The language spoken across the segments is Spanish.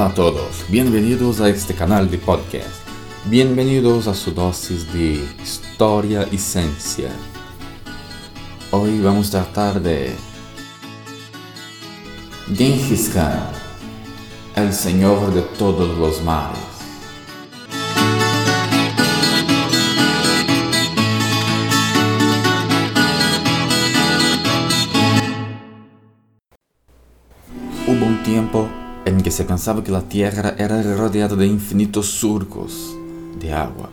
A todos, bienvenidos a este canal de podcast. Bienvenidos a su dosis de historia y ciencia. Hoy vamos a tratar de Genghis Khan, el señor de todos los mares. Hubo un tiempo en que se pensaba que la Tierra era rodeada de infinitos surcos de agua.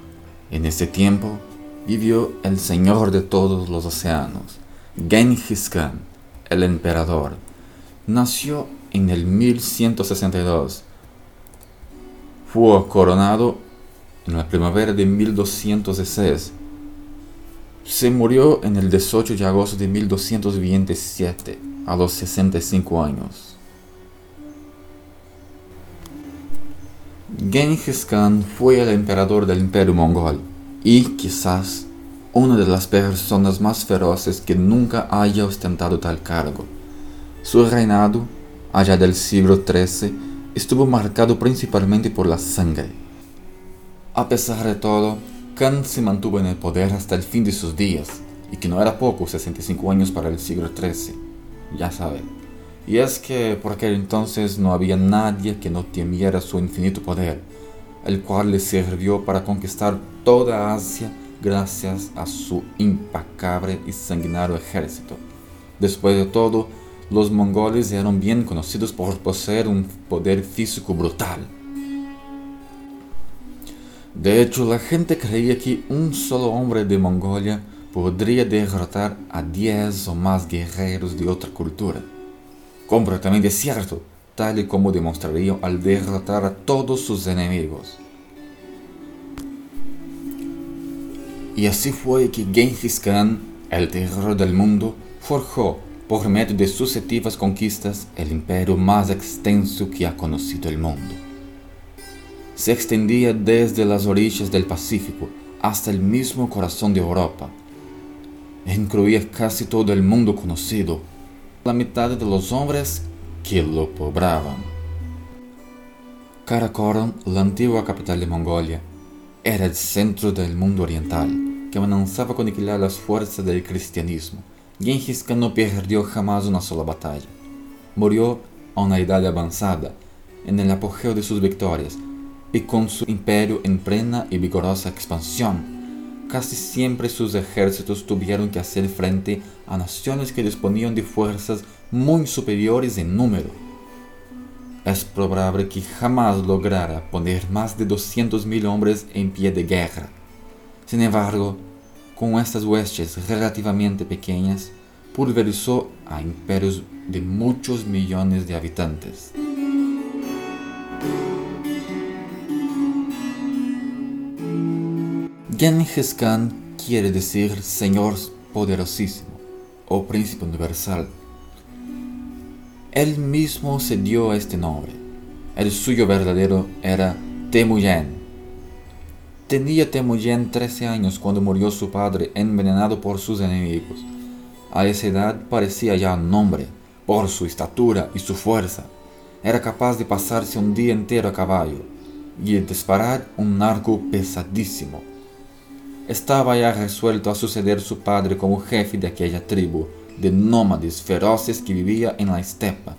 En ese tiempo vivió el Señor de todos los océanos, Genghis Khan, el emperador. Nació en el 1162. Fue coronado en la primavera de 1206. Se murió en el 18 de agosto de 1227, a los 65 años. Genghis Khan fue el emperador del imperio mongol y quizás una de las personas más feroces que nunca haya ostentado tal cargo. Su reinado, allá del siglo XIII, estuvo marcado principalmente por la sangre. A pesar de todo, Khan se mantuvo en el poder hasta el fin de sus días, y que no era poco 65 años para el siglo XIII, ya sabe. Y es que por aquel entonces no había nadie que no temiera su infinito poder, el cual le sirvió para conquistar toda Asia gracias a su impecable y sanguinario ejército. Después de todo, los mongoles eran bien conocidos por poseer un poder físico brutal. De hecho, la gente creía que un solo hombre de Mongolia podría derrotar a 10 o más guerreros de otra cultura completamente cierto, tal y como demostraría al derrotar a todos sus enemigos. Y así fue que Genghis Khan, el terror del mundo, forjó, por medio de sucesivas conquistas, el imperio más extenso que ha conocido el mundo. Se extendía desde las orillas del Pacífico hasta el mismo corazón de Europa. Incluía casi todo el mundo conocido, la mitad de los hombres que lo poblaban. Karakorum, la antigua capital de Mongolia, era el centro del mundo oriental, que amenazaba con aniquilar las fuerzas del cristianismo. Genghis Khan no perdió jamás una sola batalla. Murió a una edad avanzada, en el apogeo de sus victorias, y con su imperio en plena y vigorosa expansión casi siempre sus ejércitos tuvieron que hacer frente a naciones que disponían de fuerzas muy superiores en número. Es probable que jamás lograra poner más de 200.000 hombres en pie de guerra. Sin embargo, con estas huestes relativamente pequeñas, pulverizó a imperios de muchos millones de habitantes. Genghis Khan quiere decir Señor poderosísimo o Príncipe universal. Él mismo se dio este nombre. El suyo verdadero era Temujin. Tenía Temujin 13 años cuando murió su padre envenenado por sus enemigos. A esa edad parecía ya un hombre, por su estatura y su fuerza. Era capaz de pasarse un día entero a caballo y disparar un arco pesadísimo estaba ya resuelto a suceder su padre como jefe de aquella tribu de nómades feroces que vivía en la estepa,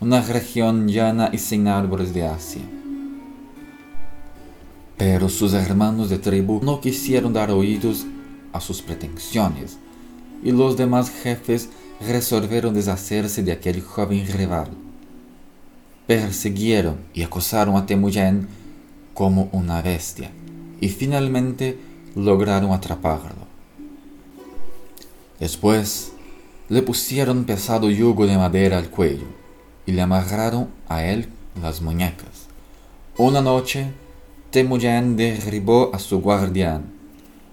una región llana y sin árboles de Asia. Pero sus hermanos de tribu no quisieron dar oídos a sus pretensiones, y los demás jefes resolvieron deshacerse de aquel joven rival. Persiguieron y acosaron a Temujin como una bestia, y finalmente lograron atraparlo. Después le pusieron pesado yugo de madera al cuello y le amarraron a él las muñecas. Una noche, Temujin derribó a su guardián,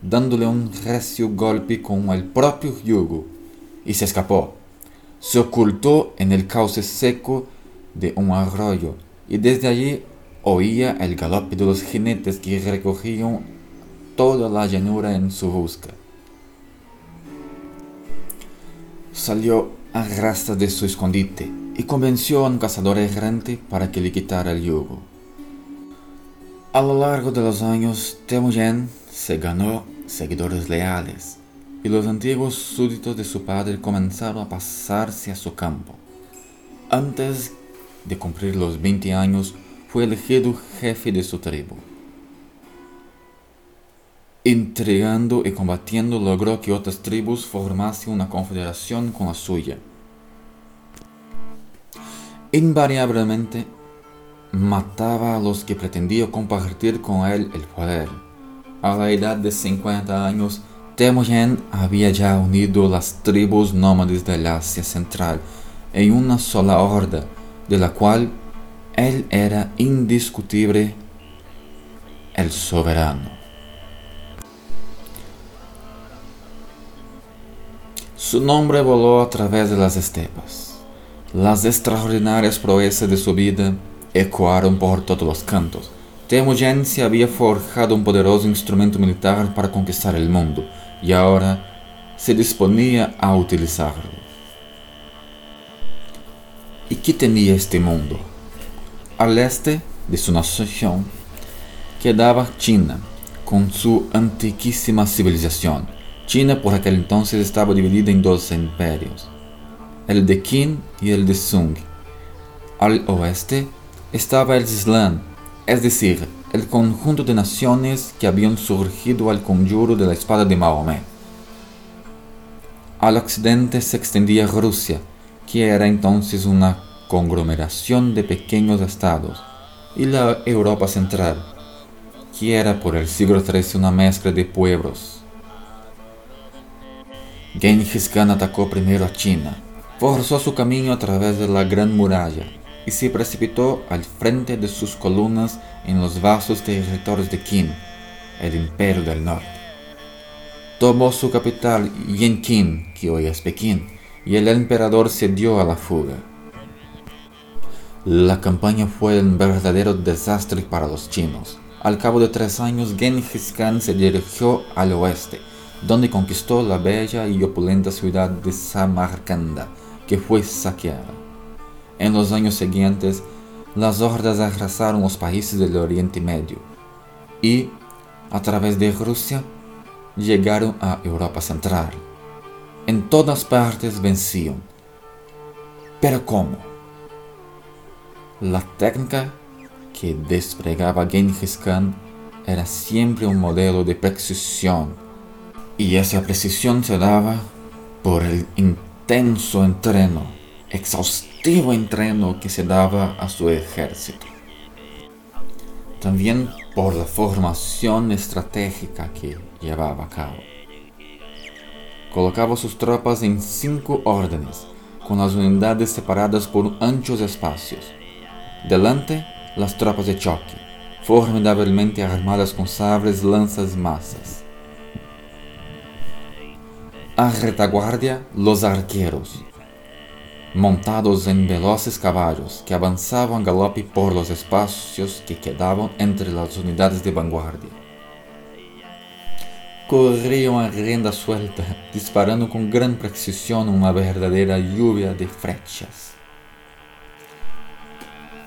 dándole un recio golpe con el propio yugo, y se escapó. Se ocultó en el cauce seco de un arroyo y desde allí oía el galope de los jinetes que recogían toda la llanura en su busca. Salió a rastras de su escondite y convenció a un cazador errante para que le quitara el yugo. A lo largo de los años, Temujin se ganó seguidores leales y los antiguos súbditos de su padre comenzaron a pasarse a su campo. Antes de cumplir los 20 años, fue elegido jefe de su tribu. Intrigando y combatiendo logró que otras tribus formasen una confederación con la suya. Invariablemente mataba a los que pretendían compartir con él el poder. A la edad de 50 años, Temujin había ya unido las tribus nómades del Asia Central en una sola horda, de la cual él era indiscutible el soberano. Su nombre voló a través de las estepas. Las extraordinarias proezas de su vida ecoaron por todos los cantos. Temujin se había forjado un poderoso instrumento militar para conquistar el mundo y ahora se disponía a utilizarlo. ¿Y qué tenía este mundo? Al este de su nación quedaba China, con su antiquísima civilización China por aquel entonces estaba dividida en dos imperios, el de Qin y el de Sung. Al oeste estaba el Islam, es decir, el conjunto de naciones que habían surgido al conjuro de la espada de Mahomet. Al occidente se extendía Rusia, que era entonces una conglomeración de pequeños estados, y la Europa central, que era por el siglo XIII una mezcla de pueblos, Genghis Khan atacó primero a China, forzó su camino a través de la Gran Muralla y se precipitó al frente de sus columnas en los vastos territorios de Qin, el imperio del norte. Tomó su capital Yanqin, que hoy es Pekín, y el emperador se dio a la fuga. La campaña fue un verdadero desastre para los chinos. Al cabo de tres años, Genghis Khan se dirigió al oeste donde conquistó la bella y opulenta ciudad de Samarcanda, que fue saqueada. En los años siguientes, las hordas arrasaron los países del Oriente Medio y, a través de Rusia, llegaron a Europa Central. En todas partes vencían. Pero ¿cómo? La técnica que desplegaba Genghis Khan era siempre un modelo de precisión y esa precisión se daba por el intenso entreno, exhaustivo entreno que se daba a su ejército. También por la formación estratégica que llevaba a cabo. Colocaba sus tropas en cinco órdenes, con las unidades separadas por anchos espacios. Delante, las tropas de choque, formidablemente armadas con sables, lanzas masas a retaguardia los arqueros, montados en veloces caballos que avanzaban galope por los espacios que quedaban entre las unidades de vanguardia. Corrían a rienda suelta, disparando con gran precisión una verdadera lluvia de flechas.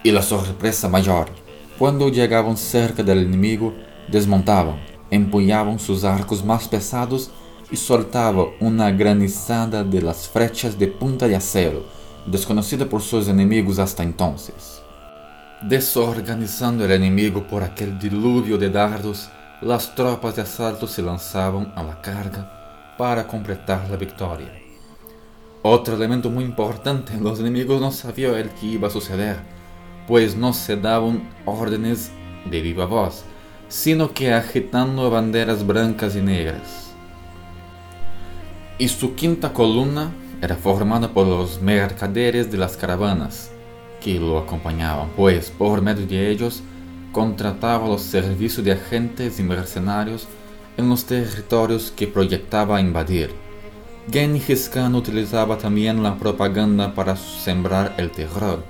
Y la sorpresa mayor, cuando llegaban cerca del enemigo, desmontaban, empuñaban sus arcos más pesados y soltaba una granizada de las flechas de punta de acero, desconocida por sus enemigos hasta entonces. Desorganizando el enemigo por aquel diluvio de dardos, las tropas de asalto se lanzaban a la carga para completar la victoria. Otro elemento muy importante, los enemigos no sabían el que iba a suceder, pues no se daban órdenes de viva voz, sino que agitando banderas blancas y negras y su quinta columna era formada por los mercaderes de las caravanas que lo acompañaban, pues por medio de ellos contrataba los servicios de agentes y mercenarios en los territorios que proyectaba invadir. Genghis Khan utilizaba también la propaganda para sembrar el terror.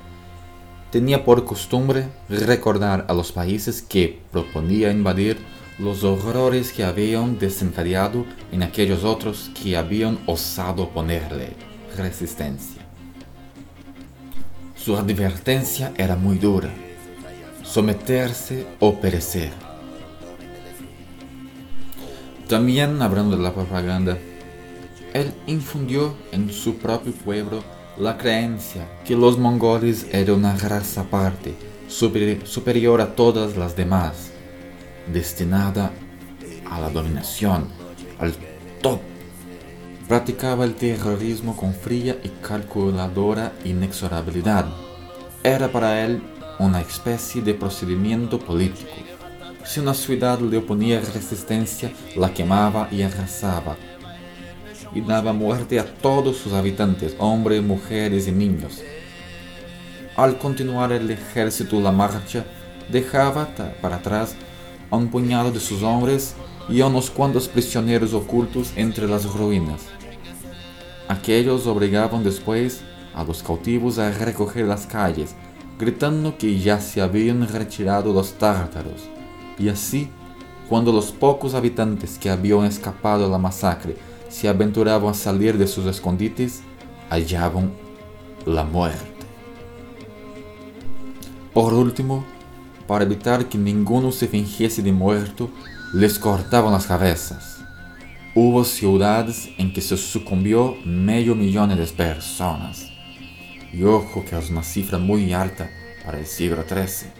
Tenía por costumbre recordar a los países que proponía invadir los horrores que habían desencadenado en aquellos otros que habían osado ponerle resistencia. Su advertencia era muy dura, someterse o perecer. También hablando de la propaganda, él infundió en su propio pueblo la creencia que los mongoles eran una raza aparte, superior a todas las demás, destinada a la dominación, al top. Practicaba el terrorismo con fría y calculadora inexorabilidad. Era para él una especie de procedimiento político. Si una ciudad le oponía resistencia, la quemaba y arrasaba y daba muerte a todos sus habitantes, hombres, mujeres y niños. Al continuar el ejército la marcha, dejaba para atrás a un puñado de sus hombres y a unos cuantos prisioneros ocultos entre las ruinas. Aquellos obligaban después a los cautivos a recoger las calles, gritando que ya se habían retirado los tártaros. Y así, cuando los pocos habitantes que habían escapado a la masacre se aventuraban a salir de sus escondites, hallaban la muerte. Por último, para evitar que ninguno se fingiese de muerto, les cortaban las cabezas. Hubo ciudades en que se sucumbió medio millón de personas. Y ojo que es una cifra muy alta para el siglo XIII.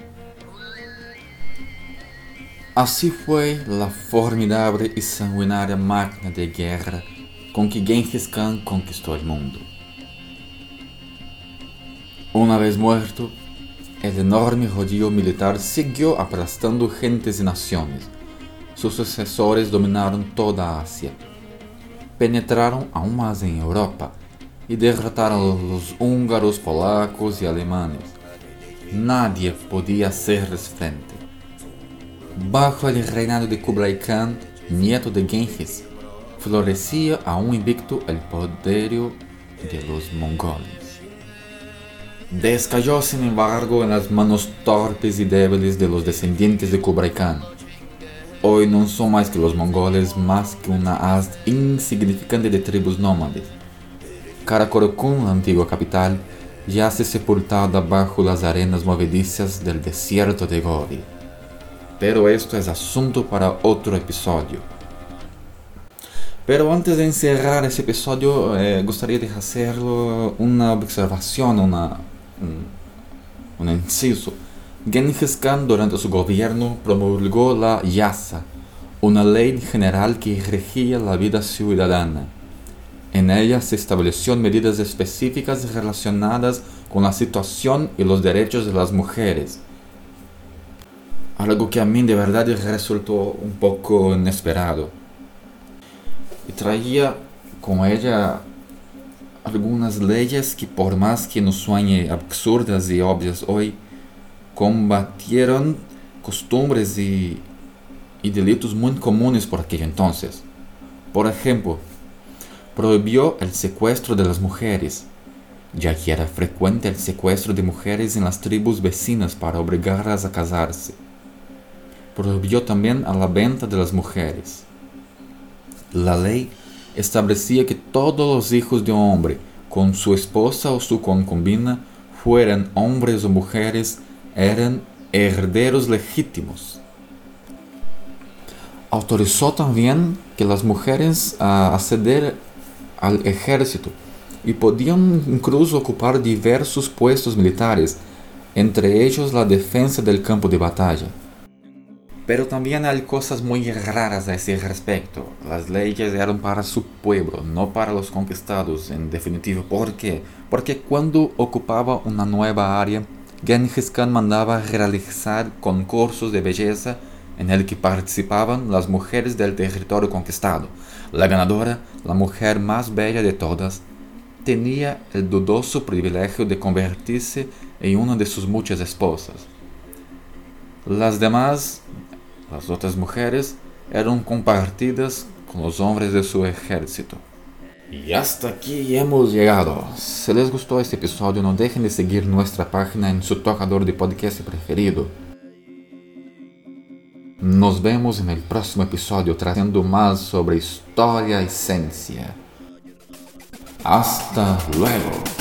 Así fue la formidable y sanguinaria máquina de guerra con que Genghis Khan conquistó el mundo. Una vez muerto, el enorme rodillo militar siguió aplastando gentes y naciones. Sus sucesores dominaron toda Asia, penetraron aún más en Europa y derrotaron a los húngaros, polacos y alemanes. Nadie podía hacerles frente. Bajo el reinado de Kublai Khan, nieto de Genghis, florecía aún invicto el poderío de los mongoles. Descayó sin embargo en las manos torpes y débiles de los descendientes de Kublai Khan. Hoy no son más que los mongoles más que una haz insignificante de tribus nómades. Karakorum, la antigua capital, yace sepultada bajo las arenas movedizas del desierto de Gori pero esto es asunto para otro episodio. Pero antes de encerrar ese episodio, eh, gustaría de hacerlo una observación, una, un, un inciso. Genghis Khan durante su gobierno promulgó la Yasa, una ley general que regía la vida ciudadana. En ella se establecieron medidas específicas relacionadas con la situación y los derechos de las mujeres algo que a mí de verdad resultó un poco inesperado. Y traía con ella algunas leyes que por más que nos suene absurdas y obvias hoy, combatieron costumbres y, y delitos muy comunes por aquel entonces. Por ejemplo, prohibió el secuestro de las mujeres, ya que era frecuente el secuestro de mujeres en las tribus vecinas para obligarlas a casarse prohibió también la venta de las mujeres. La ley establecía que todos los hijos de un hombre con su esposa o su concubina, fueran hombres o mujeres, eran herederos legítimos. Autorizó también que las mujeres a acceder al ejército y podían incluso ocupar diversos puestos militares, entre ellos la defensa del campo de batalla. Pero también hay cosas muy raras a ese respecto. Las leyes eran para su pueblo, no para los conquistados, en definitiva. ¿Por qué? Porque cuando ocupaba una nueva área, Genghis Khan mandaba realizar concursos de belleza en el que participaban las mujeres del territorio conquistado. La ganadora, la mujer más bella de todas, tenía el dudoso privilegio de convertirse en una de sus muchas esposas. Las demás las otras mujeres eran compartidas con los hombres de su ejército. Y hasta aquí hemos llegado. Si les gustó este episodio, no dejen de seguir nuestra página en su tocador de podcast preferido. Nos vemos en el próximo episodio tratando más sobre historia y ciencia. Hasta luego.